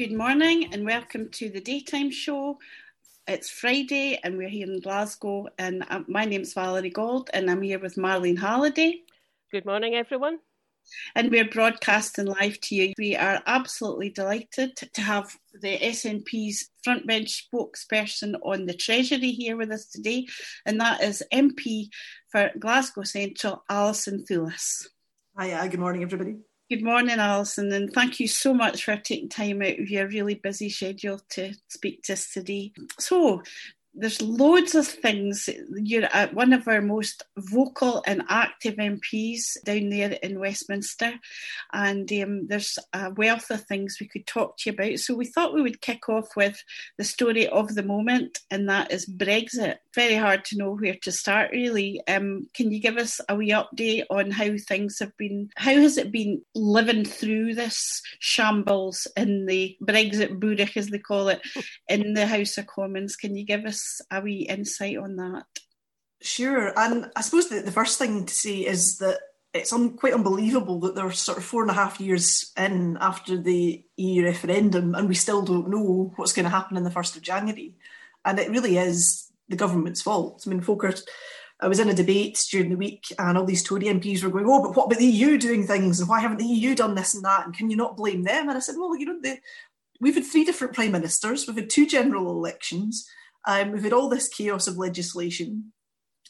Good morning and welcome to the daytime show. It's Friday and we're here in Glasgow. And uh, my name's Valerie Gold and I'm here with Marlene Halliday. Good morning, everyone. And we're broadcasting live to you. We are absolutely delighted to have the SNP's front bench spokesperson on the Treasury here with us today, and that is MP for Glasgow Central, Alison Thewliss. Hi, good morning, everybody. Good morning, Alison, and thank you so much for taking time out of your really busy schedule to speak to us today. So, there's loads of things. You're one of our most vocal and active MPs down there in Westminster, and um, there's a wealth of things we could talk to you about. So we thought we would kick off with the story of the moment, and that is Brexit. Very hard to know where to start, really. Um, can you give us a wee update on how things have been? How has it been living through this shambles in the Brexit Burek, as they call it, in the House of Commons? Can you give us a wee insight on that? Sure. And I suppose the, the first thing to say is that it's un, quite unbelievable that they're sort of four and a half years in after the EU referendum and we still don't know what's going to happen in the 1st of January. And it really is the government's fault. I mean, Folkert, I was in a debate during the week and all these Tory MPs were going, oh, but what about the EU doing things? And why haven't the EU done this and that? And can you not blame them? And I said, well, you know, we've had three different prime ministers, we've had two general elections, um, we've had all this chaos of legislation.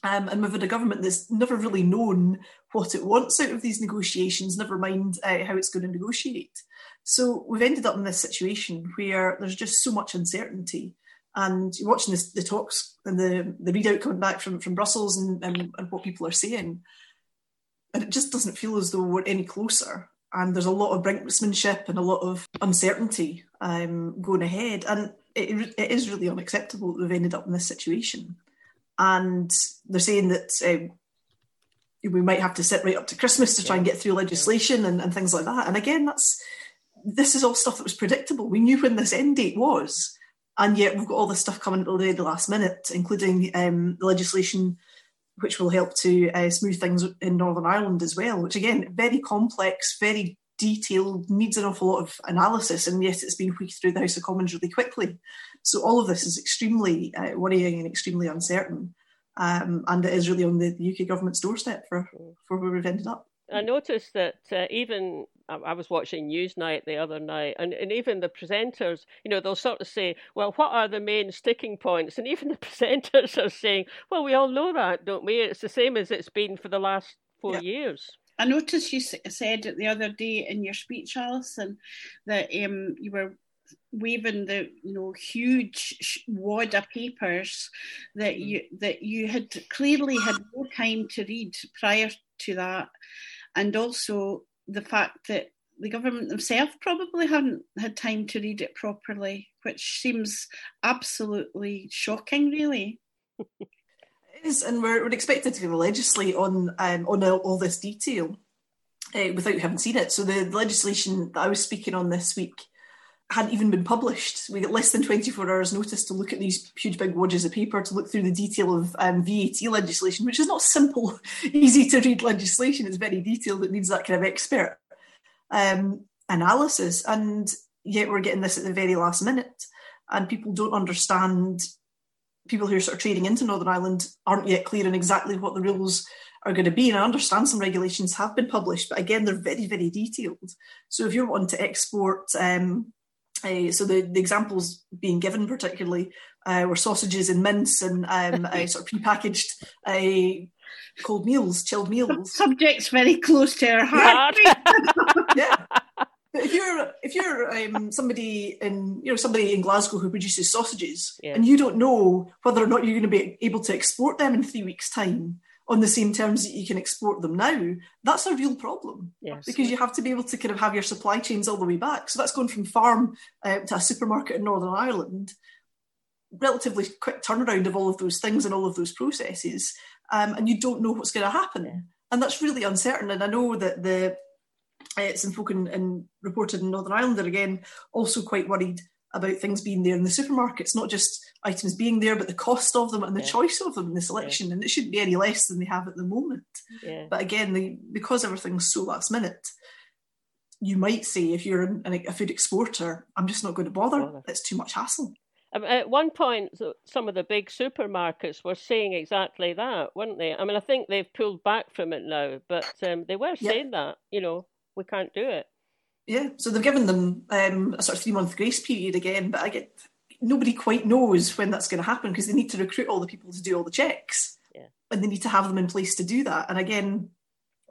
Um, and we've had a government that's never really known what it wants out of these negotiations, never mind uh, how it's going to negotiate. So we've ended up in this situation where there's just so much uncertainty. And you're watching this, the talks and the, the readout coming back from, from Brussels and, and, and what people are saying. And it just doesn't feel as though we're any closer. And there's a lot of brinksmanship and a lot of uncertainty um, going ahead. And it, it is really unacceptable that we've ended up in this situation. And they're saying that um, we might have to sit right up to Christmas to try and get through legislation and, and things like that. And again, that's this is all stuff that was predictable. We knew when this end date was, and yet we've got all this stuff coming at the last minute, including um, the legislation which will help to uh, smooth things in Northern Ireland as well. Which again, very complex, very detailed, needs an awful lot of analysis, and yet it's been wheeked through the House of Commons really quickly. So all of this is extremely uh, worrying and extremely uncertain, um, and it is really on the, the, UK government's doorstep for, for where we've ended up. I noticed that uh, even I was watching Newsnight the other night, and, and even the presenters, you know, they'll sort of say, well, what are the main sticking points? And even the presenters are saying, well, we all know that, don't we? It's the same as it's been for the last four yeah. years. I noticed you said it the other day in your speech, Alison, that um, you were waving the you know huge wad of papers that you that you had clearly had no time to read prior to that, and also the fact that the government themselves probably hadn't had time to read it properly, which seems absolutely shocking, really. is, and we're, we're expected to legislate on um, on all, all, this detail uh, without having seen it. So the legislation that I was speaking on this week hadn't even been published. We got less than 24 hours notice to look at these huge big wadges of paper to look through the detail of um, VAT legislation, which is not simple, easy to read legislation. It's very detailed. It needs that kind of expert um, analysis. And yet we're getting this at the very last minute. And people don't understand people who are sort of trading into Northern Ireland aren't yet clear on exactly what the rules are going to be. And I understand some regulations have been published, but again, they're very, very detailed. So if you're wanting to export, um, uh, so the, the examples being given particularly uh, were sausages and mince and um, uh, sort of prepackaged uh, cold meals, chilled meals. Subjects very close to our heart. yeah. But if you're if you're um, somebody in you know somebody in Glasgow who produces sausages yeah. and you don't know whether or not you're going to be able to export them in three weeks' time on the same terms that you can export them now, that's a real problem. Yes. Because you have to be able to kind of have your supply chains all the way back. So that's going from farm uh, to a supermarket in Northern Ireland. Relatively quick turnaround of all of those things and all of those processes, um, and you don't know what's going to happen, yeah. and that's really uncertain. And I know that the uh, some folk in, in, reported in Northern Ireland are again also quite worried about things being there in the supermarkets, not just items being there, but the cost of them and the yeah. choice of them in the selection. Yeah. And it shouldn't be any less than they have at the moment. Yeah. But again, they, because everything's so last minute, you might say if you're an, a food exporter, I'm just not going to bother. bother. It's too much hassle. Um, at one point, some of the big supermarkets were saying exactly that, weren't they? I mean, I think they've pulled back from it now, but um, they were saying that, you know, we can't do it. Yeah, so they've given them um, a sort of three month grace period again, but I get nobody quite knows when that's going to happen because they need to recruit all the people to do all the checks, yeah. and they need to have them in place to do that. And again,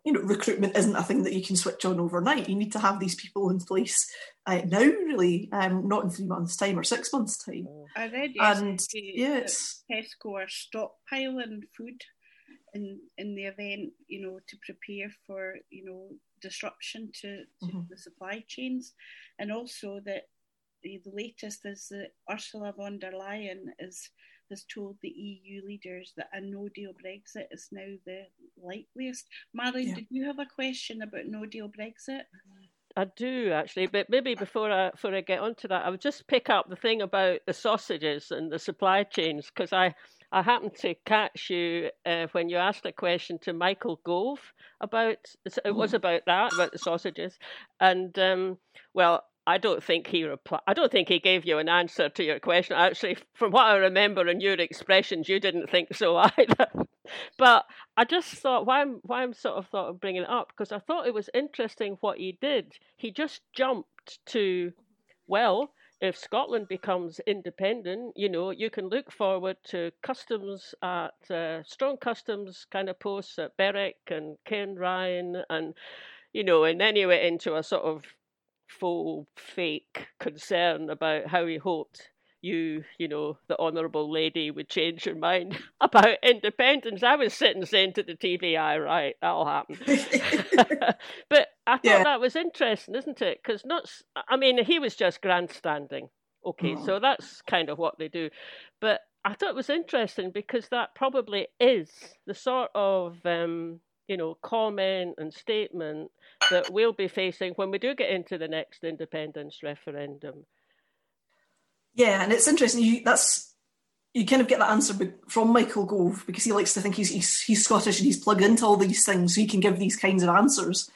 you know, recruitment isn't a thing that you can switch on overnight. You need to have these people in place uh, now, really, um, not in three months' time or six months' time. I read and yes, Tesco are stockpiling food in in the event, you know, to prepare for you know disruption to, to mm-hmm. the supply chains, and also that the, the latest is that Ursula von der Leyen is has told the EU leaders that a no deal Brexit is now the likeliest. Marlene, yeah. did you have a question about no deal Brexit? I do actually, but maybe before I before I get onto that, I would just pick up the thing about the sausages and the supply chains because I I happened to catch you uh, when you asked a question to Michael Gove about it was mm-hmm. about that about the sausages, and um, well, I don't think he replied. I don't think he gave you an answer to your question. Actually, from what I remember in your expressions, you didn't think so either. but I just thought why I'm why I'm sort of thought of bringing it up because I thought it was interesting what he did. He just jumped to, well, if Scotland becomes independent, you know, you can look forward to customs at uh, strong customs kind of posts at Berwick and Cairnryan and you know, and then he went into a sort of faux fake concern about how he hoped you, you know, the honourable lady would change her mind about independence. I was sitting saying to the TVI, right, that'll happen. but I thought yeah. that was interesting, isn't it? Because not, I mean, he was just grandstanding. Okay, mm. so that's kind of what they do. But I thought it was interesting because that probably is the sort of um, you know, comment and statement that we'll be facing when we do get into the next independence referendum. Yeah, and it's interesting. You, that's you kind of get that answer from Michael Gove because he likes to think he's, he's, he's Scottish and he's plugged into all these things, so he can give these kinds of answers.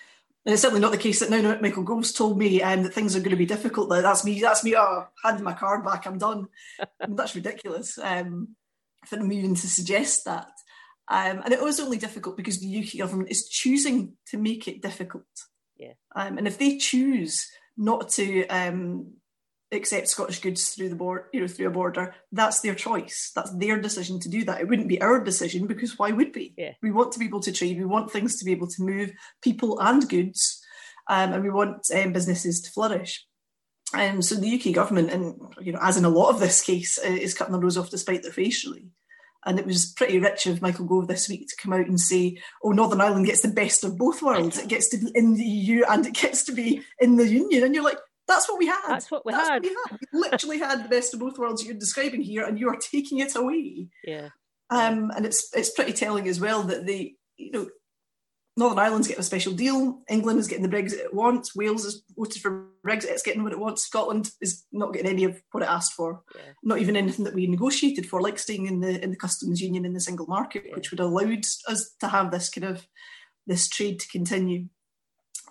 And it's certainly not the case that now Michael Gove's told me um, that things are going to be difficult. That that's me. That's me. Oh, handing my card back. I'm done. That's ridiculous. Um, for him even to suggest that. Um, and it was only difficult because the UK government is choosing to make it difficult. Yeah. Um, and if they choose not to um, accept Scottish goods through the board, you know, through a border, that's their choice. That's their decision to do that. It wouldn't be our decision because why would we? Yeah. We want to be able to trade. We want things to be able to move people and goods, um, and we want um, businesses to flourish. And um, so the UK government, and you know, as in a lot of this case, is cutting the nose off despite spite their face, really. And it was pretty rich of Michael Gove this week to come out and say, oh, Northern Ireland gets the best of both worlds. It gets to be in the EU and it gets to be in the Union. And you're like, that's what we had. That's what we, that's had. What we had. We literally had the best of both worlds you're describing here, and you are taking it away. Yeah. Um, and it's it's pretty telling as well that the you know, Northern Ireland's getting a special deal. England is getting the Brexit it wants. Wales is voted for Brexit. It's getting what it wants. Scotland is not getting any of what it asked for. Yeah. Not even anything that we negotiated for, like staying in the in the customs union in the single market, yeah. which would have allowed us to have this kind of this trade to continue.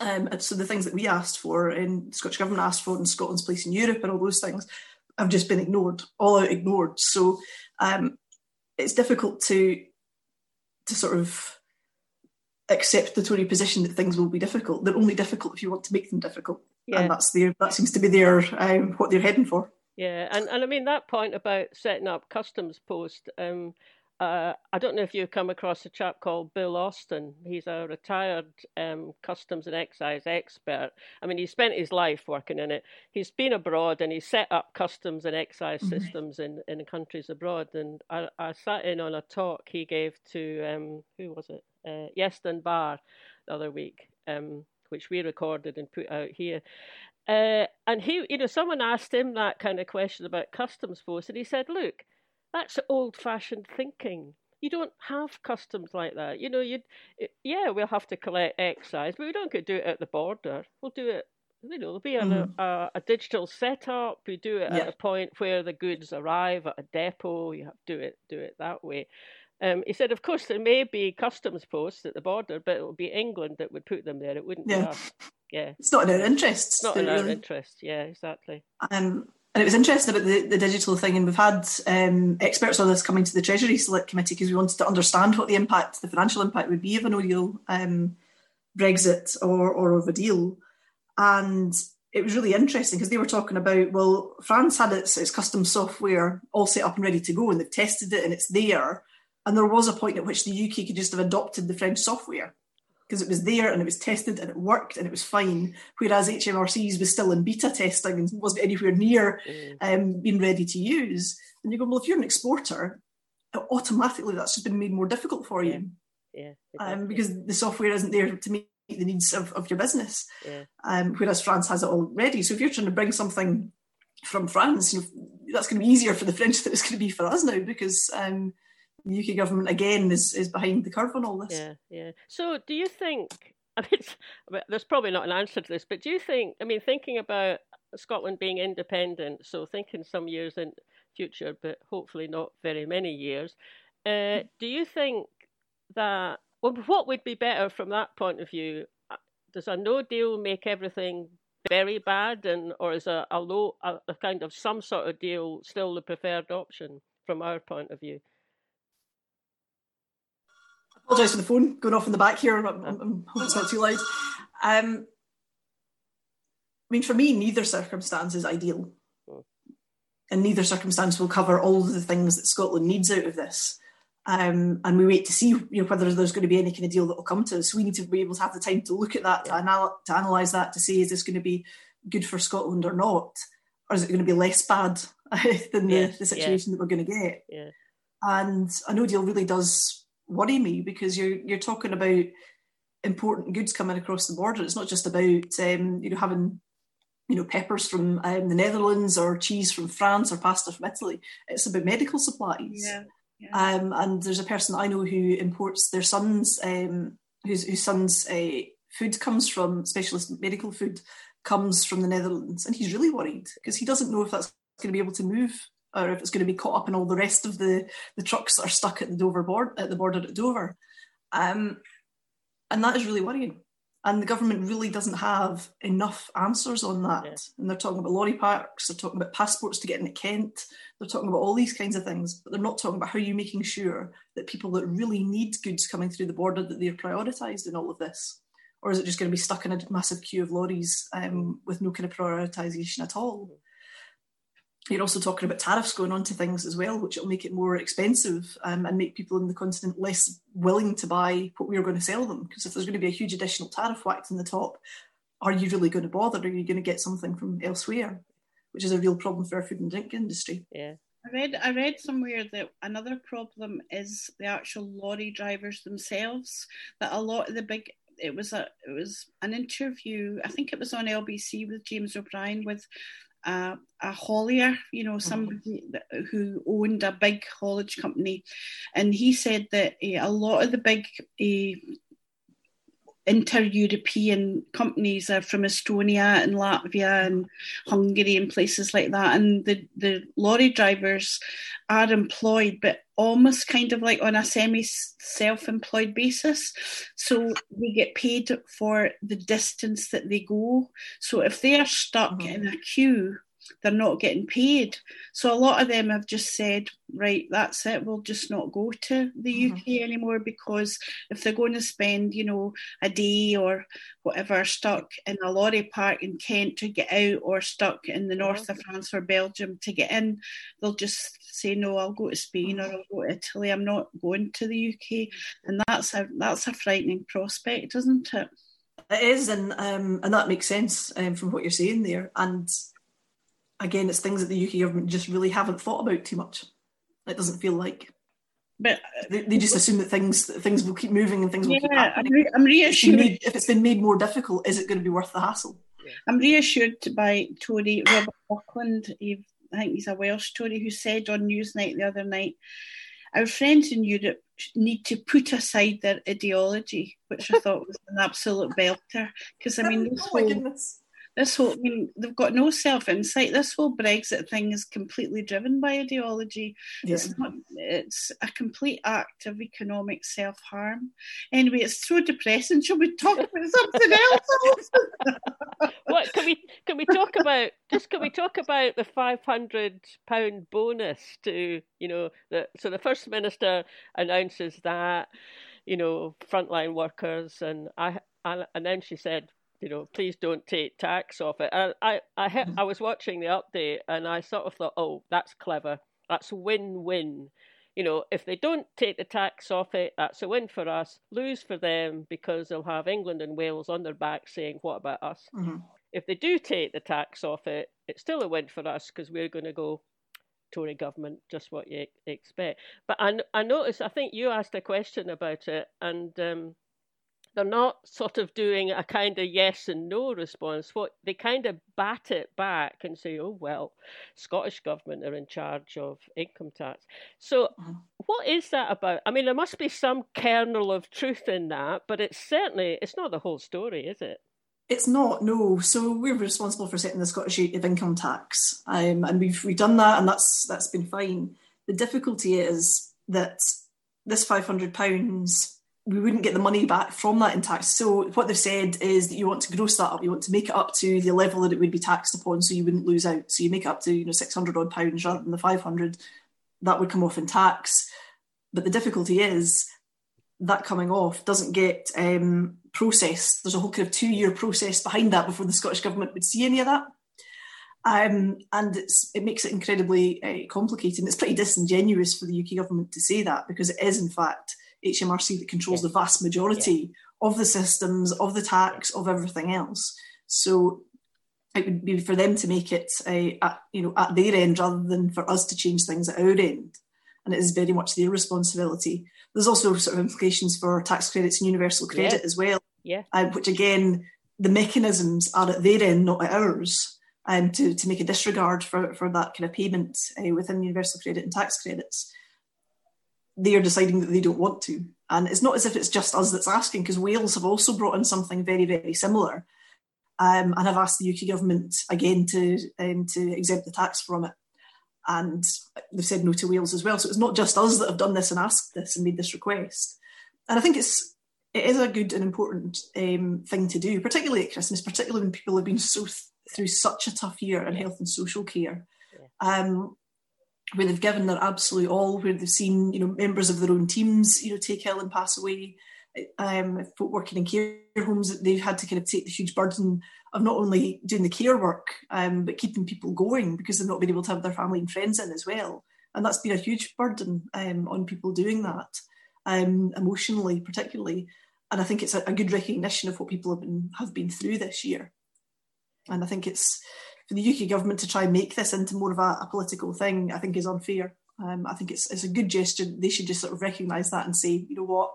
Um, and so the things that we asked for and the Scottish Government asked for and Scotland's place in Europe and all those things have just been ignored, all out ignored. So um, it's difficult to to sort of accept the Tory position that things will be difficult. They're only difficult if you want to make them difficult, yeah. and that's their that seems to be their um, what they're heading for. Yeah, and and I mean that point about setting up customs post. Um, uh, I don't know if you've come across a chap called Bill Austin. He's a retired um, customs and excise expert. I mean, he spent his life working in it. He's been abroad and he set up customs and excise mm-hmm. systems in, in countries abroad. And I, I sat in on a talk he gave to, um, who was it? uh, Iestyn Barr the other week, um, which we recorded and put out here. Uh, and he, you know, someone asked him that kind of question about customs posts, and he said, "Look, that's old-fashioned thinking. You don't have customs like that. You know, you, yeah, we'll have to collect excise, but we don't get do it at the border. We'll do it." You know, there'll be a, mm. a, a, digital setup. We do it yeah. at a point where the goods arrive at a depot. You have to do it do it that way. Um, he said, of course, there may be customs posts at the border, but it will be England that would put them there. It wouldn't yeah. be us. yeah. It's not in our interests. It's not in our interest. Yeah, exactly. Um, and it was interesting about the, the digital thing, and we've had um, experts on this coming to the Treasury Select Committee because we wanted to understand what the impact, the financial impact, would be of a no um, Brexit or or of a deal. And it was really interesting because they were talking about well, France had its, its custom software all set up and ready to go, and they've tested it and it's there. And there was a point at which the UK could just have adopted the French software because it was there and it was tested and it worked and it was fine. Whereas HMRC's was still in beta testing and wasn't anywhere near mm. um, being ready to use. And you go, well, if you're an exporter, automatically that's just been made more difficult for you. Yeah. Um, because the software isn't there to meet the needs of, of your business. Yeah. Um, whereas France has it already. So if you're trying to bring something from France, you know, that's going to be easier for the French than it's going to be for us now because um, the UK government again is is behind the curve on all this. Yeah, yeah. So do you think? I mean, there's probably not an answer to this, but do you think? I mean, thinking about Scotland being independent, so thinking some years in future, but hopefully not very many years. Uh, do you think that? Well, what would be better from that point of view? Uh, does a no deal make everything very bad, and or is a, a low, a, a kind of some sort of deal still the preferred option from our point of view? Apologise for the phone going off in the back here. I'm, I'm, it's not too loud. Um, I mean, for me, neither circumstance is ideal. And neither circumstance will cover all of the things that Scotland needs out of this. Um, and we wait to see you know, whether there's going to be any kind of deal that will come to us. We need to be able to have the time to look at that, to, anal- to analyse that, to say, is this going to be good for Scotland or not? Or is it going to be less bad than the, the situation yeah. that we're going to get? Yeah. And a no deal really does worry me because you're you're talking about important goods coming across the border. It's not just about um, you know having you know peppers from um, the Netherlands or cheese from France or pasta from Italy. It's about medical supplies. Yeah, yeah. Um, and there's a person I know who imports their son's um, whose, whose son's uh, food comes from specialist medical food comes from the Netherlands, and he's really worried because he doesn't know if that's going to be able to move or if it's going to be caught up in all the rest of the, the trucks that are stuck at the Dover board at the border at Dover. Um, and that is really worrying. And the government really doesn't have enough answers on that. Yeah. And they're talking about lorry parks, they're talking about passports to get into Kent, they're talking about all these kinds of things, but they're not talking about how you're making sure that people that really need goods coming through the border that they're prioritised in all of this. Or is it just going to be stuck in a massive queue of lorries um, with no kind of prioritisation at all? You're also talking about tariffs going on to things as well, which will make it more expensive um, and make people in the continent less willing to buy what we are going to sell them. Because if there's going to be a huge additional tariff whacked in the top, are you really going to bother? Are you going to get something from elsewhere? Which is a real problem for our food and drink industry. Yeah. I read I read somewhere that another problem is the actual lorry drivers themselves. That a lot of the big it was a it was an interview I think it was on LBC with James O'Brien with a, a haulier, you know, somebody mm-hmm. who owned a big haulage company, and he said that uh, a lot of the big uh, inter-European companies are from Estonia and Latvia and Hungary and places like that, and the the lorry drivers are employed, but almost kind of like on a semi self-employed basis so they get paid for the distance that they go so if they are stuck mm-hmm. in a queue they're not getting paid. So a lot of them have just said, right, that's it, we'll just not go to the mm-hmm. UK anymore because if they're going to spend, you know, a day or whatever stuck in a lorry park in Kent to get out or stuck in the north of France or Belgium to get in, they'll just say, no, I'll go to Spain or I'll go to Italy, I'm not going to the UK. And that's a that's a frightening prospect, isn't it? It is, and um, and that makes sense um, from what you're saying there. And again, it's things that the UK government just really haven't thought about too much. It doesn't feel like. But they, they just assume that things things will keep moving and things will yeah, keep happening. I'm, re- I'm reassured. If, if it's been made more difficult, is it going to be worth the hassle? I'm reassured by Tory Robert Buckland. I think he's a Welsh Tory who said on Newsnight the other night, "Our friends in Europe need to put aside their ideology," which I thought was an absolute belter. Because I mean, oh this oh whole this whole, I mean, they've got no self insight. This whole Brexit thing is completely driven by ideology. Yeah. It's not, it's a complete act of economic self harm. Anyway, it's so depressing. Shall we talk about something else? what can we can we talk about? Just can we talk about the five hundred pound bonus to you know the so the first minister announces that you know frontline workers and I and, and then she said you know, please don't take tax off it. And I, I. I was watching the update and I sort of thought, oh, that's clever. That's win-win. You know, if they don't take the tax off it, that's a win for us. Lose for them because they'll have England and Wales on their back saying, what about us? Mm-hmm. If they do take the tax off it, it's still a win for us because we're going to go Tory government, just what you expect. But I, I noticed, I think you asked a question about it, and um, they're not sort of doing a kind of yes and no response. What they kind of bat it back and say, "Oh well, Scottish government are in charge of income tax." So, mm-hmm. what is that about? I mean, there must be some kernel of truth in that, but it's certainly it's not the whole story, is it? It's not, no. So we're responsible for setting the Scottish rate of income tax, um, and we've we've done that, and that's that's been fine. The difficulty is that this five hundred pounds we wouldn't get the money back from that in tax. So what they've said is that you want to gross that up, you want to make it up to the level that it would be taxed upon, so you wouldn't lose out. So you make it up to you know six hundred odd pounds rather than the five hundred. That would come off in tax. But the difficulty is that coming off doesn't get um, processed. There's a whole kind of two year process behind that before the Scottish government would see any of that. Um, and it makes it incredibly uh, complicated. And it's pretty disingenuous for the UK government to say that because it is, in fact, HMRC that controls yes. the vast majority yeah. of the systems, of the tax, of everything else. So it would be for them to make it uh, at, you know at their end rather than for us to change things at our end. And it is very much their responsibility. There's also sort of implications for tax credits and universal credit yeah. as well. Yeah. Uh, which again, the mechanisms are at their end, not at ours. Um, to, to make a disregard for, for that kind of payment uh, within universal credit and tax credits they are deciding that they don't want to. And it's not as if it's just us that's asking, because Wales have also brought in something very, very similar um, and have asked the UK government again to, um, to exempt the tax from it. And they've said no to Wales as well. So it's not just us that have done this and asked this and made this request. And I think it's it is a good and important um, thing to do, particularly at Christmas, particularly when people have been so th- through such a tough year in health and social care. Um, where they've given their absolute all, where they've seen you know members of their own teams you know take ill and pass away. Um, working in care homes, they've had to kind of take the huge burden of not only doing the care work, um, but keeping people going because they've not been able to have their family and friends in as well. And that's been a huge burden um, on people doing that, um, emotionally particularly. And I think it's a, a good recognition of what people have been have been through this year. And I think it's for the UK government to try and make this into more of a, a political thing, I think is unfair. Um, I think it's, it's a good gesture. They should just sort of recognise that and say, you know what,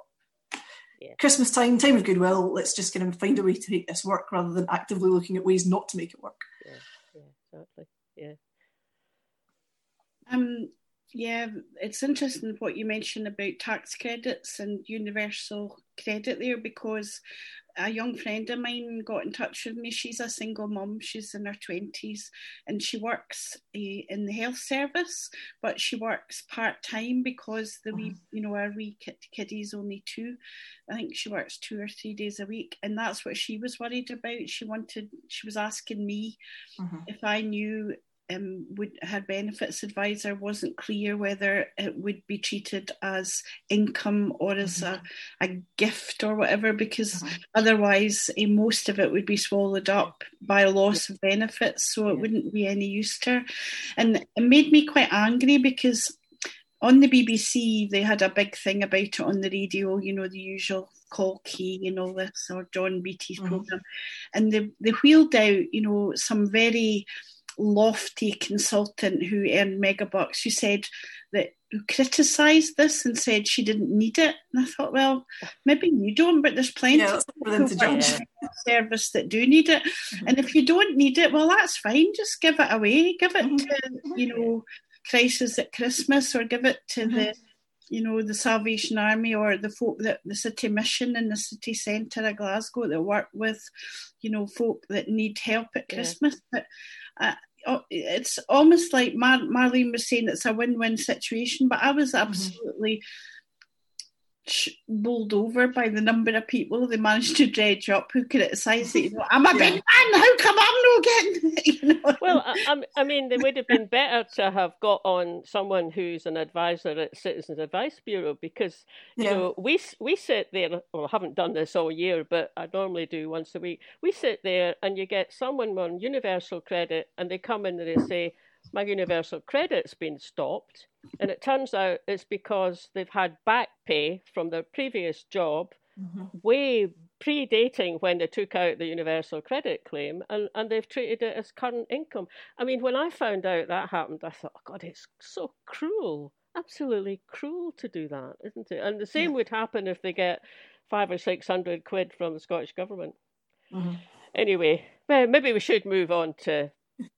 yeah. Christmas time, time of goodwill, let's just kind of find a way to make this work rather than actively looking at ways not to make it work. Yeah, yeah exactly. Yeah. Um, yeah, it's interesting what you mentioned about tax credits and universal credit there because a young friend of mine got in touch with me. She's a single mum. She's in her twenties, and she works uh, in the health service, but she works part time because the wee, uh-huh. you know, our wee kid, kiddie's only two. I think she works two or three days a week, and that's what she was worried about. She wanted, she was asking me uh-huh. if I knew um, would her benefits advisor wasn't clear whether it would be treated as income or as mm-hmm. a, a gift or whatever, because mm-hmm. otherwise uh, most of it would be swallowed up by a loss of benefits, so it wouldn't be any use to her. And it made me quite angry because on the BBC they had a big thing about it on the radio, you know, the usual Call Kaye and all this, or John Beattie's mm-hmm. programme. And they, they wheeled out, you know, some very lofty consultant who earned megabucks who said that who criticised this and said she didn't need it. And I thought, well, maybe you don't, but there's plenty yeah, of people service that do need it. Mm-hmm. And if you don't need it, well, that's fine. Just give it away. Give it mm-hmm. to, you know, crisis at Christmas or give it to mm-hmm. the you know, the Salvation Army or the folk that the City Mission in the city centre of Glasgow that work with, you know, folk that need help at Christmas. Yeah. But uh, it's almost like Mar- Marlene was saying it's a win-win situation, but I was mm-hmm. absolutely. Mm-hmm bowled over by the number of people they managed to dredge up who criticised it. You know, I'm a yeah. big man. How come I'm not getting? You know? Well, I, I, mean, they would have been better to have got on someone who's an advisor at Citizens Advice Bureau because you yeah. know we we sit there. Well, I haven't done this all year, but I normally do once a week. We sit there and you get someone on universal credit, and they come in and they say my universal credit's been stopped. And it turns out it's because they've had back pay from their previous job mm-hmm. way predating when they took out the universal credit claim and, and they've treated it as current income. I mean, when I found out that happened, I thought, oh God, it's so cruel. Absolutely cruel to do that, isn't it? And the same yeah. would happen if they get five or six hundred quid from the Scottish Government. Mm-hmm. Anyway, well, maybe we should move on to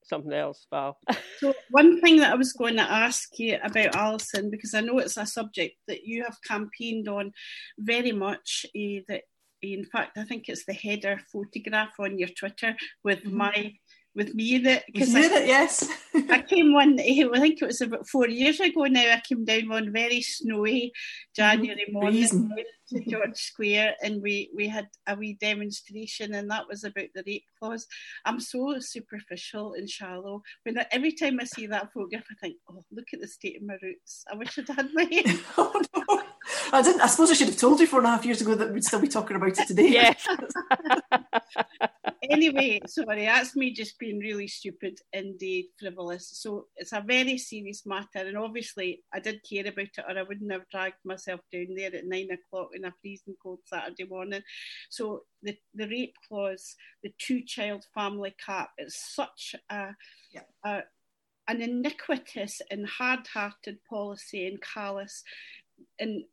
something else, Val. so, one thing that I was going to ask you about Alison, because I know it's a subject that you have campaigned on very much, uh, that in fact, I think it's the header photograph on your Twitter with mm-hmm. my with me in it. Because I, it, yes. I came one, I think it was about four years ago now, I came down one very snowy January mm-hmm. morning to George Square and we, we had a wee demonstration and that was about the rape clause. I'm so superficial and shallow. When I, every time I see that photograph, I think, oh, look at the state of my roots. I wish I'd had my hair. oh. I didn't. I suppose I should have told you four and a half years ago that we'd still be talking about it today. Yes. anyway, sorry, that's me just being really stupid and uh, frivolous. So it's a very serious matter, and obviously I did care about it, or I wouldn't have dragged myself down there at nine o'clock in a freezing cold Saturday morning. So the the rape clause, the two child family cap, is such a, yeah. a an iniquitous and hard hearted policy and callous and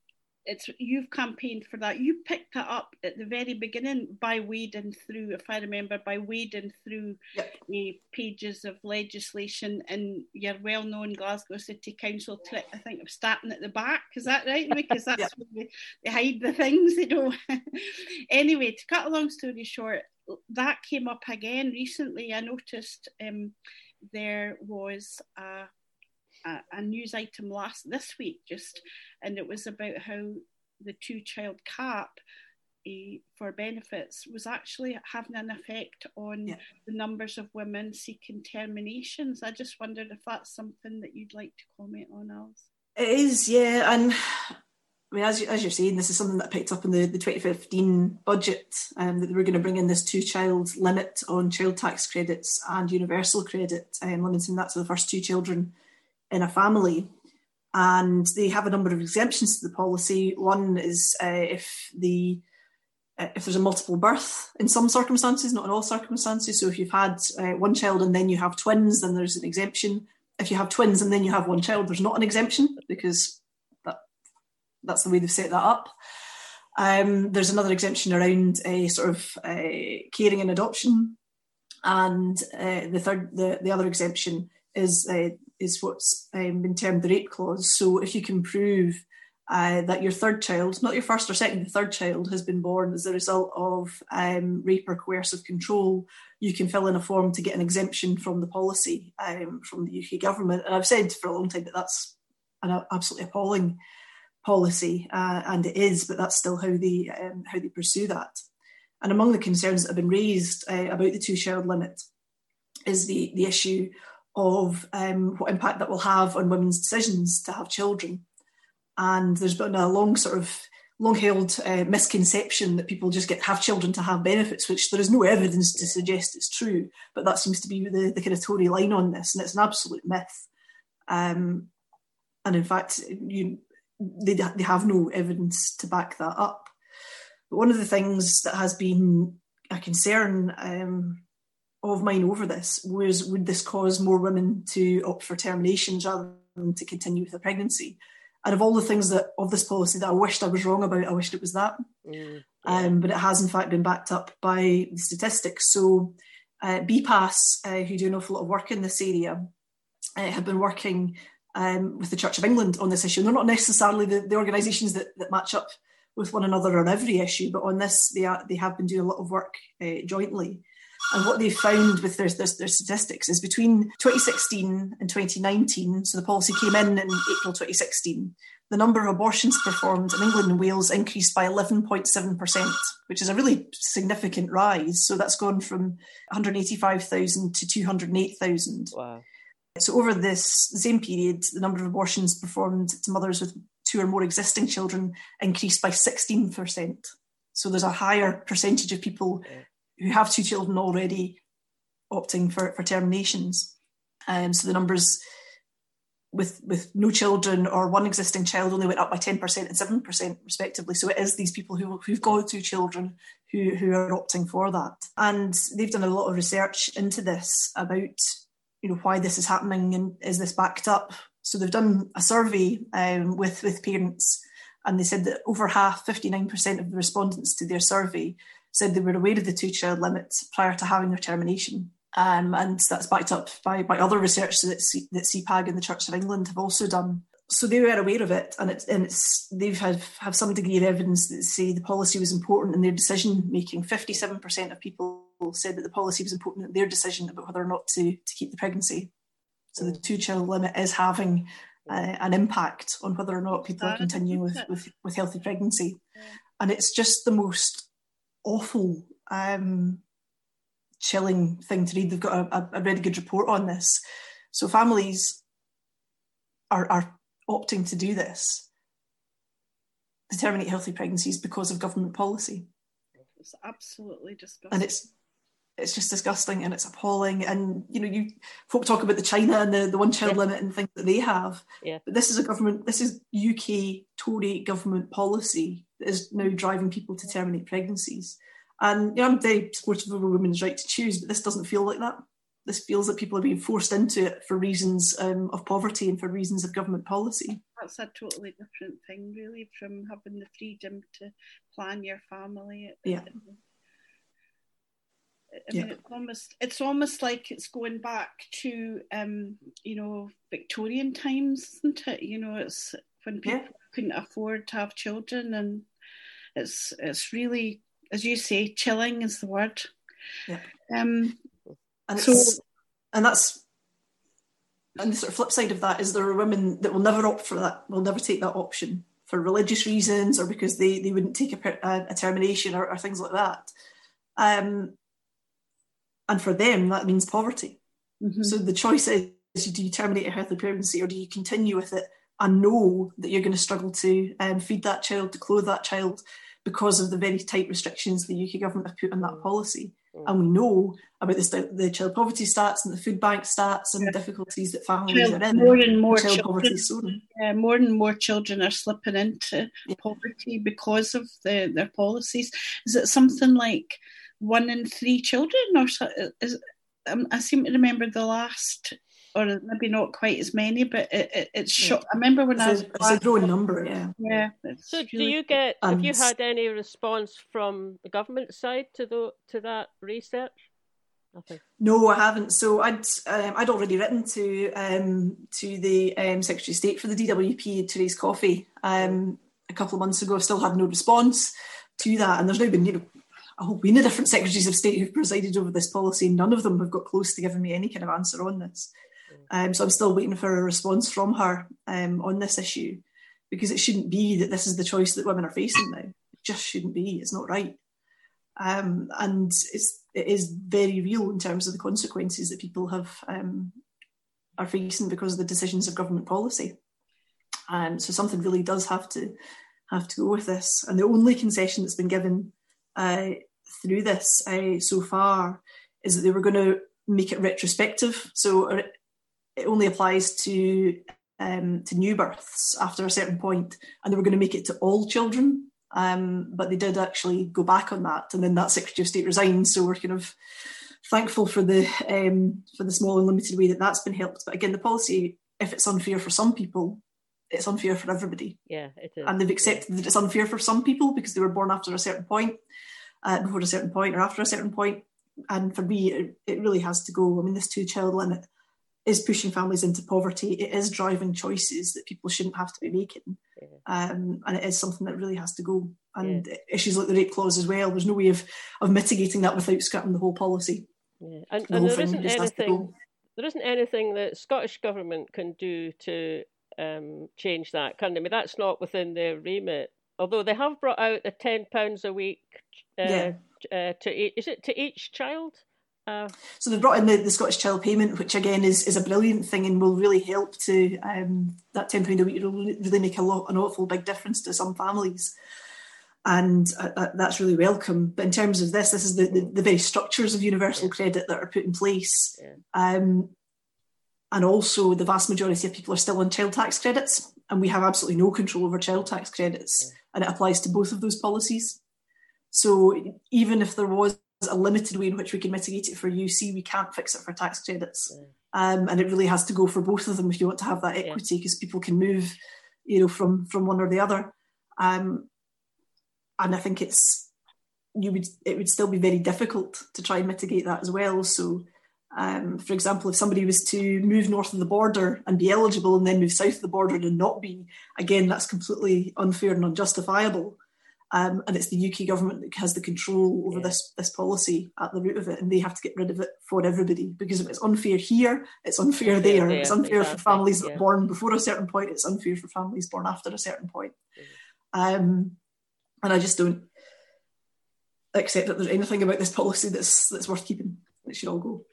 it's you've campaigned for that. You picked that up at the very beginning by wading through, if I remember, by wading through yep. uh, pages of legislation in your well-known Glasgow City Council trick. I think of starting at the back. Is that right? Because that's yep. where they, they, hide the things. They don't. anyway, to cut a long story short, that came up again recently. I noticed um, there was a a, a news item last this week just, and it was about how the two child cap uh, for benefits was actually having an effect on yeah. the numbers of women seeking terminations. I just wondered if that's something that you'd like to comment on, Alice. It is, yeah, and I mean, as, you, as you're saying, this is something that picked up in the, the 2015 budget, um, that they were going to bring in this two-child limit on child tax credits and universal credit, um, limiting that to the first two children in a family. And they have a number of exemptions to the policy. One is uh, if the uh, if there's a multiple birth in some circumstances, not in all circumstances. So if you've had uh, one child and then you have twins, then there's an exemption. If you have twins and then you have one child, there's not an exemption because that that's the way they've set that up. Um, there's another exemption around a sort of uh, caring and adoption, and uh, the third, the, the other exemption is uh, is what's um, been termed the rape clause. So if you can prove uh, that your third child, not your first or second, the third child has been born as a result of um, rape or coercive control, you can fill in a form to get an exemption from the policy um, from the UK government. And I've said for a long time that that's an absolutely appalling policy, uh, and it is, but that's still how they um, how they pursue that. And among the concerns that have been raised uh, about the two child limit is the the issue of um, what impact that will have on women's decisions to have children. And there's been a long sort of long-held uh, misconception that people just get have children to have benefits, which there is no evidence to suggest it's true. But that seems to be the, the kind of Tory line on this, and it's an absolute myth. Um, and in fact, you, they, they have no evidence to back that up. But one of the things that has been a concern um, of mine over this was would this cause more women to opt for terminations rather than to continue with a pregnancy? And of all the things that of this policy that I wished I was wrong about, I wished it was that. Mm, yeah. um, but it has in fact been backed up by the statistics. So uh, BPAS, uh, who do an awful lot of work in this area, uh, have been working um, with the Church of England on this issue. They're not necessarily the, the organisations that, that match up with one another on every issue, but on this, they, are, they have been doing a lot of work uh, jointly. And what they found with their, their, their, statistics is between 2016 and 2019, so the policy came in in April 2016, the number of abortions performed in England and Wales increased by 11.7%, which is a really significant rise. So that's gone from 185,000 to 208,000. Wow. So over this same period, the number of abortions performed to mothers with two or more existing children increased by 16%. So there's a higher percentage of people who have two children already opting for, for terminations. Um, so the numbers with with no children or one existing child only went up by 10% and 7% respectively. So it is these people who, who've got two children who, who are opting for that. And they've done a lot of research into this about you know why this is happening and is this backed up. So they've done a survey um, with, with parents and they said that over half, 59% of the respondents to their survey said they were aware of the two child limit prior to having their termination. Um, and that's backed up by, by other research that, C, that CPAG and the Church of England have also done. So they were aware of it, and it's, and it's they've had have some degree of evidence that say the policy was important in their decision making. Fifty-seven percent of people said that the policy was important in their decision about whether or not to to keep the pregnancy. So the two-child limit is having uh, an impact on whether or not people are continuing with, with, with healthy pregnancy, and it's just the most awful um, chilling thing to read. They've got a, a really good report on this. So families are, are opting to do this to terminate healthy pregnancies because of government policy. It's absolutely disgusting. And it's it's just disgusting and it's appalling. And you know, you folk talk about the China and the, the one child yeah. limit and things that they have. Yeah. But this is a government this is UK Tory government policy is now driving people to terminate pregnancies. And you know, I'm very supportive of a woman's right to choose, but this doesn't feel like that. This feels that people are being forced into it for reasons um, of poverty and for reasons of government policy. That's a totally different thing, really, from having the freedom to plan your family. Yeah. I mean, yeah. it's almost it's almost like it's going back to um, you know Victorian times, isn't it? You know, it's when people yeah. couldn't afford to have children, and it's it's really as you say, chilling is the word. Yeah. Um, and so, and that's and the sort of flip side of that is there are women that will never opt for that, will never take that option for religious reasons or because they, they wouldn't take a, a, a termination or, or, things like that. Um, and for them, that means poverty. Mm-hmm. So the choice is do you terminate a healthy pregnancy or do you continue with it and know that you're going to struggle to um, feed that child, to clothe that child, because of the very tight restrictions the UK government have put on that mm. policy. Mm. And we know about the, the child poverty stats and the food bank stats and yeah. the difficulties that families child, are in. More and more child children, poverty yeah, more and more children are slipping into yeah. poverty because of the, their policies. Is it something like one in three children, or is, um, I seem to remember the last or maybe not quite as many, but it, it, it's yeah. I remember when it's I was. A, it's a growing number, yeah. Yeah. So, really, do you get? Have you had any response from the government side to the to that research? Nothing. No, I haven't. So I'd um, I'd already written to um, to the um, Secretary of State for the DWP Thérèse Coffey um, a couple of months ago. I've still had no response to that, and there's now been you know a whole been the different secretaries of state who've presided over this policy. None of them have got close to giving me any kind of answer on this. Um, so I'm still waiting for a response from her um, on this issue because it shouldn't be that this is the choice that women are facing now. It just shouldn't be. It's not right. Um, and it's it is very real in terms of the consequences that people have um, are facing because of the decisions of government policy. Um, so something really does have to have to go with this. And the only concession that's been given uh, through this uh, so far is that they were going to make it retrospective. So it only applies to um, to new births after a certain point, and they were going to make it to all children. Um, but they did actually go back on that, and then that Secretary of State resigned. So we're kind of thankful for the um, for the small and limited way that that's been helped. But again, the policy, if it's unfair for some people, it's unfair for everybody. Yeah, it is. And they've accepted yeah. that it's unfair for some people because they were born after a certain point, uh, before a certain point, or after a certain point. And for me, it, it really has to go. I mean, this two-child limit is pushing families into poverty. It is driving choices that people shouldn't have to be making, yeah. um, and it is something that really has to go. And yeah. issues like the rape clause as well. There's no way of of mitigating that without scrapping the whole policy. Yeah. And, the and there isn't anything. There isn't anything that Scottish government can do to um, change that, can they? I mean, that's not within their remit. Although they have brought out the ten pounds a week uh, yeah. uh, to is it to each child? Uh, so they've brought in the, the Scottish Child Payment, which again is, is a brilliant thing and will really help to um, that ten pound a week will really make a lot an awful big difference to some families, and uh, that's really welcome. But in terms of this, this is the, the, the very structures of universal yeah. credit that are put in place, yeah. um, and also the vast majority of people are still on child tax credits, and we have absolutely no control over child tax credits, yeah. and it applies to both of those policies. So even if there was a limited way in which we can mitigate it for UC. We can't fix it for tax credits, yeah. um, and it really has to go for both of them if you want to have that equity, because yeah. people can move, you know, from from one or the other. Um, and I think it's you would it would still be very difficult to try and mitigate that as well. So, um, for example, if somebody was to move north of the border and be eligible, and then move south of the border and not be, again, that's completely unfair and unjustifiable. Um, and it's the UK government that has the control over yeah. this this policy at the root of it, and they have to get rid of it for everybody. Because if it's unfair here, it's unfair there. there. It's unfair exactly. for families yeah. born before a certain point. It's unfair for families born after a certain point. Mm-hmm. Um, and I just don't accept that there's anything about this policy that's that's worth keeping. It should all go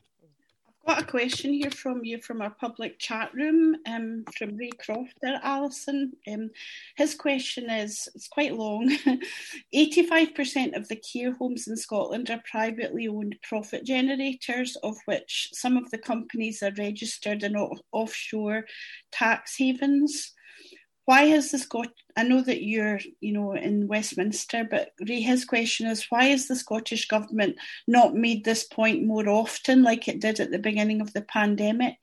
got a question here from you from our public chat room um, from Ray Crofter, Alison. Um, his question is it's quite long. 85% of the care homes in Scotland are privately owned profit generators, of which some of the companies are registered in offshore tax havens. Why has the Scot I know that you're, you know, in Westminster, but Ray, his question is why has the Scottish Government not made this point more often like it did at the beginning of the pandemic?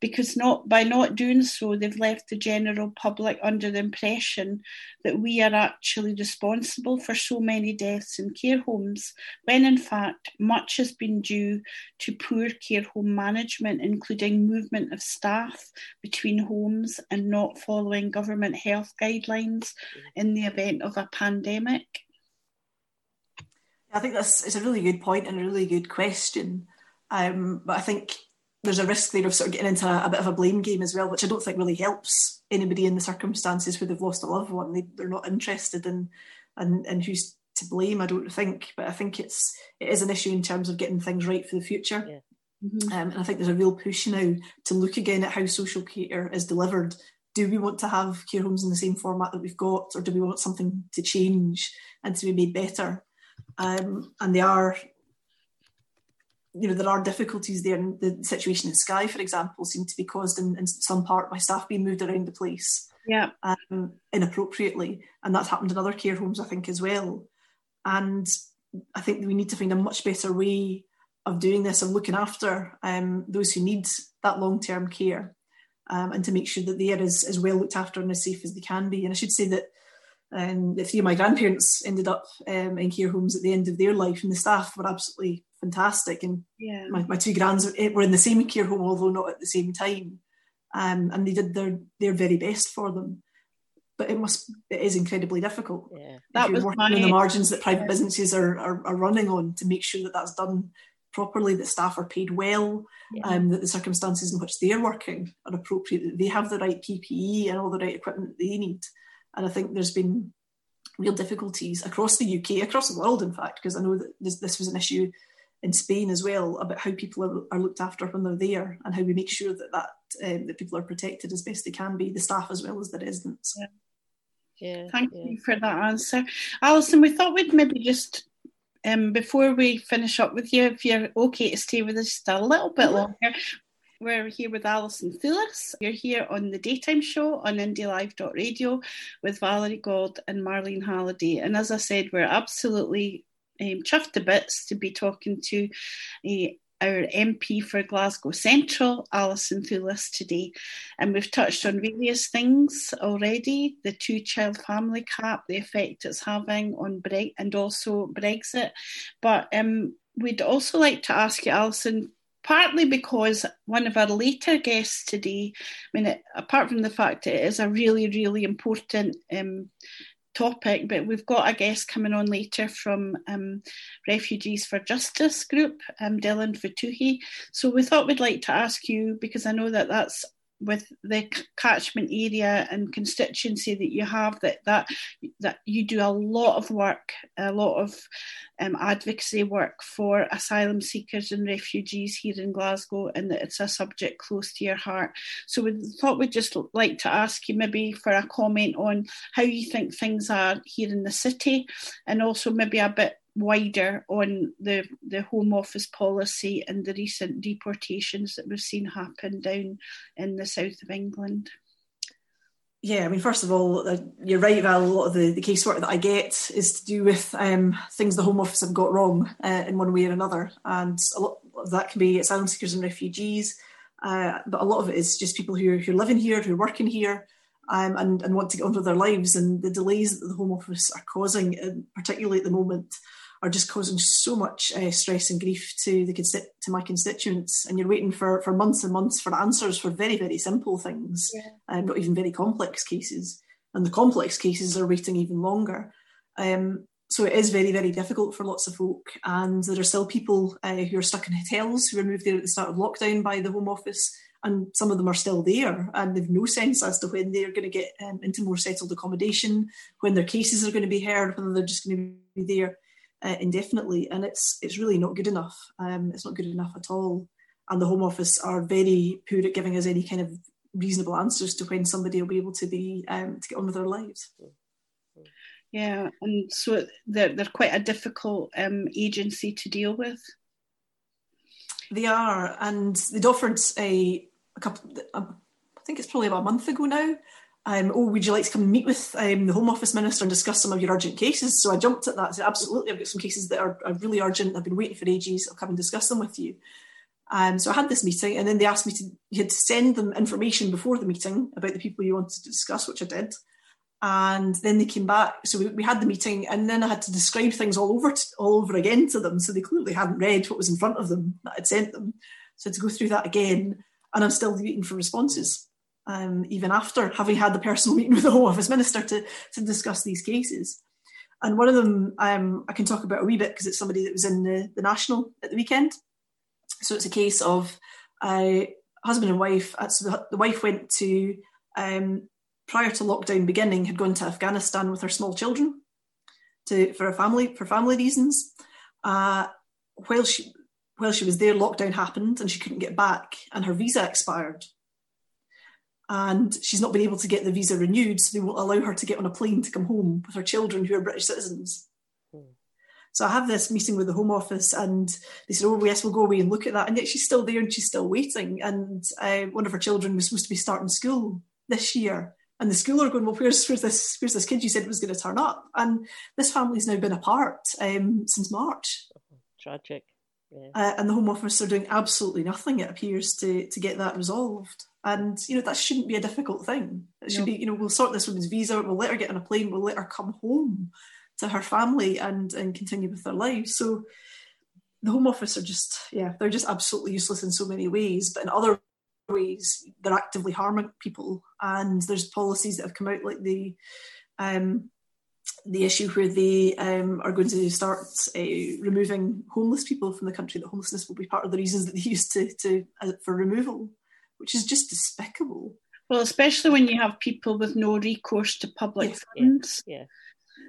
Because not by not doing so, they've left the general public under the impression that we are actually responsible for so many deaths in care homes, when in fact much has been due to poor care home management, including movement of staff between homes and not following government health guidelines in the event of a pandemic? I think that's it's a really good point and a really good question. Um, but I think there's a risk there of sort of getting into a, a, bit of a blame game as well, which I don't think really helps anybody in the circumstances where they've lost a loved one. They, they're not interested in, in, in who's to blame. I don't think, but I think it's it is an issue in terms of getting things right for the future. Yeah. Mm-hmm. Um, and I think there's a real push now to look again at how social care is delivered do we want to have care homes in the same format that we've got, or do we want something to change and to be made better? Um, and they are, you know, there are difficulties there. And the situation in Skye, for example, seemed to be caused in, in some part by staff being moved around the place yeah. Um, inappropriately. And that's happened in other care homes, I think, as well. And I think we need to find a much better way of doing this of looking after um, those who need that long term care um, and to make sure that they are as, as well looked after and as safe as they can be. And I should say that um, the three of my grandparents ended up um, in care homes at the end of their life, and the staff were absolutely fantastic. And yeah. my, my two grands were in the same care home, although not at the same time. Um, and they did their their very best for them. But it must it is incredibly difficult. Yeah. That was working my, on the margins that private businesses are, are, are running on to make sure that that's done properly, that staff are paid well, yeah. um, that the circumstances in which they're working are appropriate, that they have the right PPE and all the right equipment that they need. And I think there's been real difficulties across the UK, across the world, in fact, because I know that this, this, was an issue in Spain as well about how people are, are, looked after when they're there and how we make sure that that, um, that people are protected as best they can be, the staff as well as the residents. Yeah. Yeah, Thank yeah. you for that answer. Alison, we thought we'd maybe just um, before we finish up with you, if you're okay to stay with us just a little bit longer, we're here with Alison Thewlis. You're here on the daytime show on indielive.radio with Valerie Gold and Marlene Halliday. And as I said, we're absolutely um, chuffed to bits to be talking to a our MP for Glasgow Central, Alison Thewlis, today. And we've touched on various things already the two child family cap, the effect it's having on Brexit and also Brexit. But um, we'd also like to ask you, Alison, partly because one of our later guests today, I mean, apart from the fact it is a really, really important um, topic, but we've got a guest coming on later from um, Refugees for Justice group, um, Dylan Fatuhi. So we thought we'd like to ask you, because I know that that's with the catchment area and constituency that you have that that that you do a lot of work a lot of um, advocacy work for asylum seekers and refugees here in Glasgow and that it's a subject close to your heart. So we thought we'd just like to ask you maybe for a comment on how you think things are here in the city and also maybe a bit wider on the, the Home Office policy and the recent deportations that we've seen happen down in the south of England? Yeah, I mean, first of all, uh, you're right, Val. A lot of the, the casework that I get is to do with um, things the Home Office have got wrong uh, in one way or another. And a lot of that can be asylum seekers and refugees, uh, but a lot of it is just people who are, who are living here, who are working here, um, and, and want to get on with their lives. And the delays that the Home Office are causing, uh, particularly at the moment, are just causing so much uh, stress and grief to the to my constituents, and you're waiting for for months and months for answers for very very simple things, yeah. um, not even very complex cases, and the complex cases are waiting even longer. Um, so it is very very difficult for lots of folk, and there are still people uh, who are stuck in hotels who were moved there at the start of lockdown by the Home Office. And some of them are still there and they've no sense as to when they're going to get um, into more settled accommodation, when their cases are going to be heard, whether they're just going to be there uh, indefinitely, and it's it's really not good enough. Um, it's not good enough at all. And the Home Office are very poor at giving us any kind of reasonable answers to when somebody will be able to be um, to get on with their lives. Yeah, and so they're they're quite a difficult um, agency to deal with. They are, and they'd offered a, a couple. I think it's probably about a month ago now um, oh, would you like to come meet with um, the Home Office Minister and discuss some of your urgent cases? So I jumped at that and said, absolutely, I've got some cases that are, are really urgent. I've been waiting for ages. I'll come and discuss them with you. Um, so I had this meeting, and then they asked me to, you had to send them information before the meeting about the people you wanted to discuss, which I did. And then they came back. So we, we had the meeting, and then I had to describe things all over to, all over again to them. So they clearly hadn't read what was in front of them that I'd sent them. So I had to go through that again, and I'm still waiting for responses um, even after having had the personal meeting with the Home Office Minister to, to discuss these cases. And one of them um, I can talk about a wee bit because it's somebody that was in the, the National at the weekend. So it's a case of uh, husband and wife. Uh, so the, the wife went to, um, prior to lockdown beginning, had gone to Afghanistan with her small children to for a family for family reasons. Uh, while she while she was there, lockdown happened and she couldn't get back, and her visa expired and she's not been able to get the visa renewed, so they won't allow her to get on a plane to come home with her children who are British citizens. Hmm. So I have this meeting with the Home Office, and they said, "Oh yes, we'll go away and look at that." And yet she's still there and she's still waiting. And uh, one of her children was supposed to be starting school this year, and the school are going, "Well, where's where's this where's this kid you said it was going to turn up?" And this family's now been apart um, since March. Tragic. Yeah. Uh, and the Home Office are doing absolutely nothing. It appears to to get that resolved. And you know that shouldn't be a difficult thing. It should no. be, you know, we'll sort this woman's visa, we'll let her get on a plane, we'll let her come home to her family and and continue with their lives. So the Home Office are just, yeah, they're just absolutely useless in so many ways, but in other ways they're actively harming people. And there's policies that have come out like the um, the issue where they um, are going to start uh, removing homeless people from the country. That homelessness will be part of the reasons that they use to, to uh, for removal which is just despicable. Well, especially when you have people with no recourse to public yes, funds. Yeah.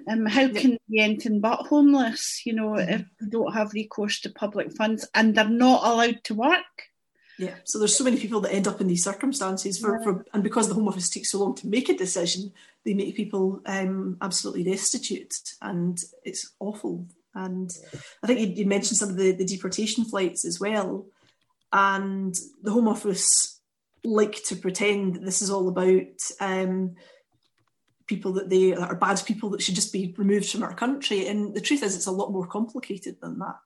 Um, how can they be anything but homeless, you know, mm-hmm. if they don't have recourse to public funds and they're not allowed to work? Yeah, so there's so many people that end up in these circumstances, for, yeah. for and because the Home Office takes so long to make a decision, they make people um, absolutely destitute, and it's awful. And I think you, you mentioned some of the, the deportation flights as well, and the Home Office like to pretend that this is all about um, people that they that are bad people that should just be removed from our country. And the truth is, it's a lot more complicated than that.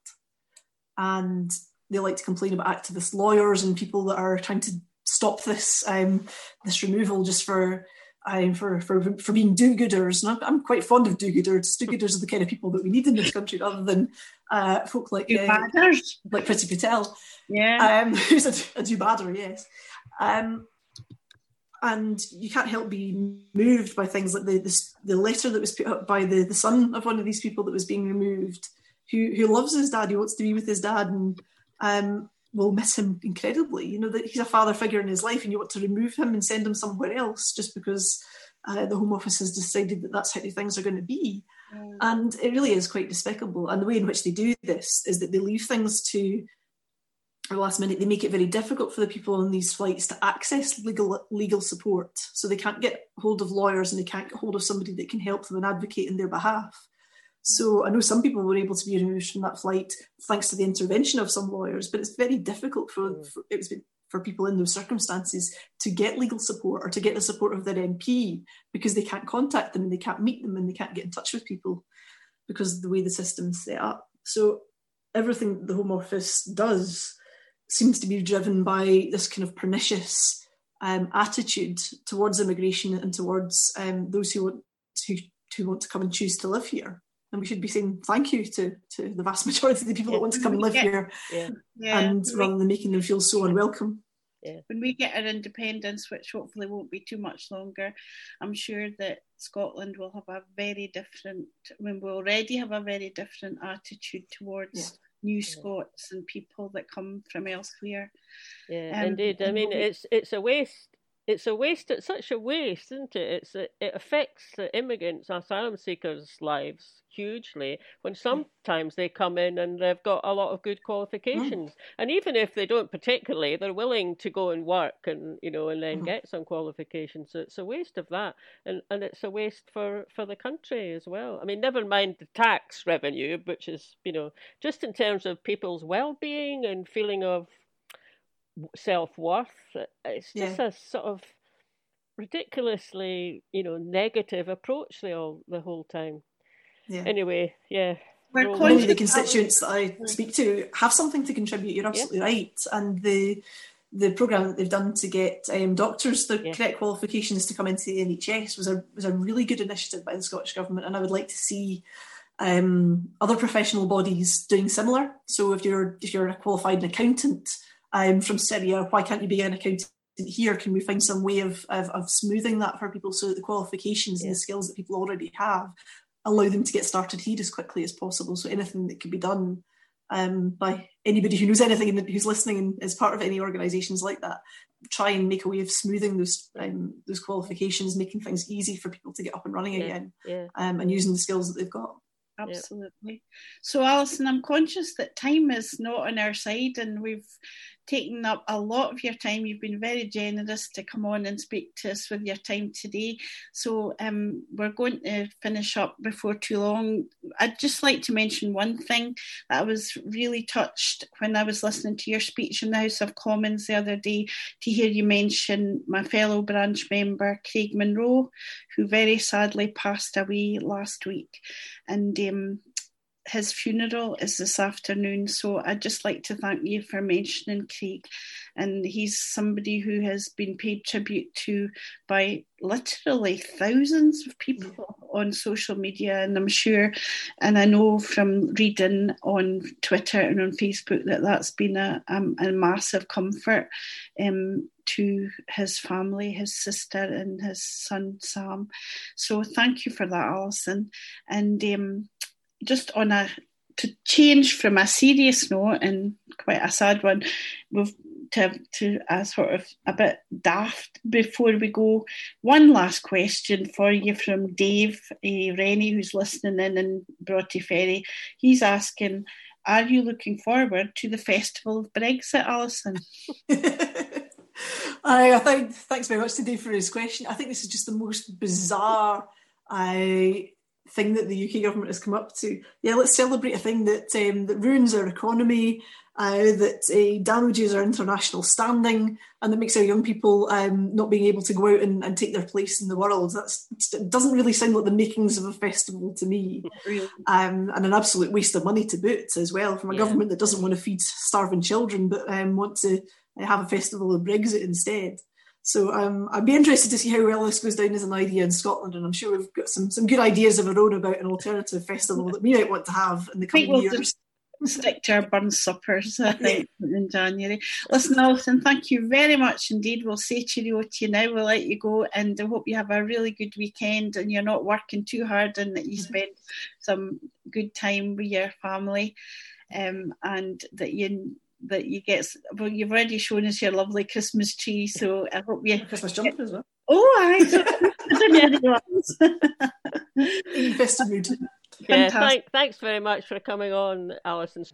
And they like to complain about activist lawyers and people that are trying to stop this um, this removal just for um, for, for for being do-gooders. And I'm, I'm quite fond of do-gooders. Do-gooders are the kind of people that we need in this country, rather than uh, folk like uh, like Priti Patel, yeah, um, who's a, a do yes. Um, and you can't help be moved by things like the, the, the letter that was put up by the, the son of one of these people that was being removed, who who loves his dad, who wants to be with his dad, and um, will miss him incredibly. You know that he's a father figure in his life, and you want to remove him and send him somewhere else just because uh, the Home Office has decided that that's how things are going to be. Mm. And it really is quite despicable. And the way in which they do this is that they leave things to the last minute. They make it very difficult for the people on these flights to access legal legal support. So they can't get hold of lawyers and they can't get hold of somebody that can help them and advocate in their behalf. So I know some people were able to be removed from that flight thanks to the intervention of some lawyers, but it's very difficult for, mm. for it was for people in those circumstances to get legal support or to get the support of their MP because they can't contact them and they can't meet them and they can't get in touch with people because of the way the system's set up. So everything the Home Office does seems to be driven by this kind of pernicious um, attitude towards immigration and towards um, those who want to who want to come and choose to live here. And we should be saying thank you to, to the vast majority of the people yeah. that want to come and live yeah. here. Yeah. and rather than making them feel so unwelcome. When we get our independence which hopefully won't be too much longer i'm sure that scotland will have a very different I mean, we already have a very different attitude towards new scots and people that come from elsewhere. Yeah um, indeed. I mean it's it's a waste it's a waste. It's such a waste, isn't it? It's a, it affects the immigrants, asylum seekers' lives hugely. When sometimes they come in and they've got a lot of good qualifications, mm. and even if they don't particularly, they're willing to go and work and you know and then mm. get some qualifications. So it's a waste of that, and and it's a waste for for the country as well. I mean, never mind the tax revenue, which is you know just in terms of people's well-being and feeling of self worth. It's just yeah. a sort of ridiculously, you know, negative approach the all the whole time. Yeah. Anyway, yeah. Many of the constituents that I speak to have something to contribute. You're absolutely yeah. right, and the the program that they've done to get um, doctors the yeah. correct qualifications to come into the NHS was a was a really good initiative by the Scottish government, and I would like to see um, other professional bodies doing similar. So if you're if you're a qualified accountant, um, from Syria. Why can't you be an accountant here? Can we find some way of, of, of smoothing that for people so that the qualifications yeah. and the skills that people already have allow them to get started here as quickly as possible? So anything that could be done um, by anybody who knows anything and who's listening and is part of any organisations like that, try and make a way of smoothing those um, those qualifications, making things easy for people to get up and running yeah, again, yeah. Um, and using the skills that they've got. Absolutely. So, Alison, I'm conscious that time is not on our side, and we've taken up a lot of your time. You've been very generous to come on and speak to us with your time today. So um, we're going to finish up before too long. I'd just like to mention one thing that I was really touched when I was listening to your speech in the House of Commons the other day to hear you mention my fellow branch member, Craig Monroe, who very sadly passed away last week. And um, his funeral is this afternoon. So I'd just like to thank you for mentioning Craig. And he's somebody who has been paid tribute to by literally thousands of people on social media. And I'm sure, and I know from reading on Twitter and on Facebook that that's been a, um, a massive comfort um, to his family, his sister, and his son Sam. So thank you for that, Alison. And um, just on a to change from a serious note and quite a sad one, we've to to a sort of a bit daft before we go. One last question for you from Dave uh, Rennie, who's listening in in Broughty Ferry. He's asking, "Are you looking forward to the festival of Brexit, Alison?" I, I think thanks very much to Dave for his question. I think this is just the most bizarre. I thing that the UK government has come up to. Yeah, let's celebrate a thing that um, that ruins our economy, uh, that uh, damages our international standing, and that makes our young people um, not being able to go out and, and take their place in the world. That doesn't really sound like the makings of a festival to me, really. um, and an absolute waste of money to boot as well from a yeah. government that doesn't want to feed starving children but um, want to have a festival of Brexit instead. So um, I'd be interested to see how well this goes down as an idea in Scotland, and I'm sure we've got some some good ideas of our own about an alternative festival that we might want to have in the coming we'll years. stick to our burn suppers, I think, in January. Listen, Alison, thank you very much indeed. We'll say cheerio to you now. We'll let you go and I hope you have a really good weekend and you're not working too hard and that you mm-hmm. spend some good time with your family um, and that you that you get well you've already shown us your lovely christmas tree so i hope you christmas jumper as well. Oh i invested mood. Yeah thank, thanks very much for coming on alison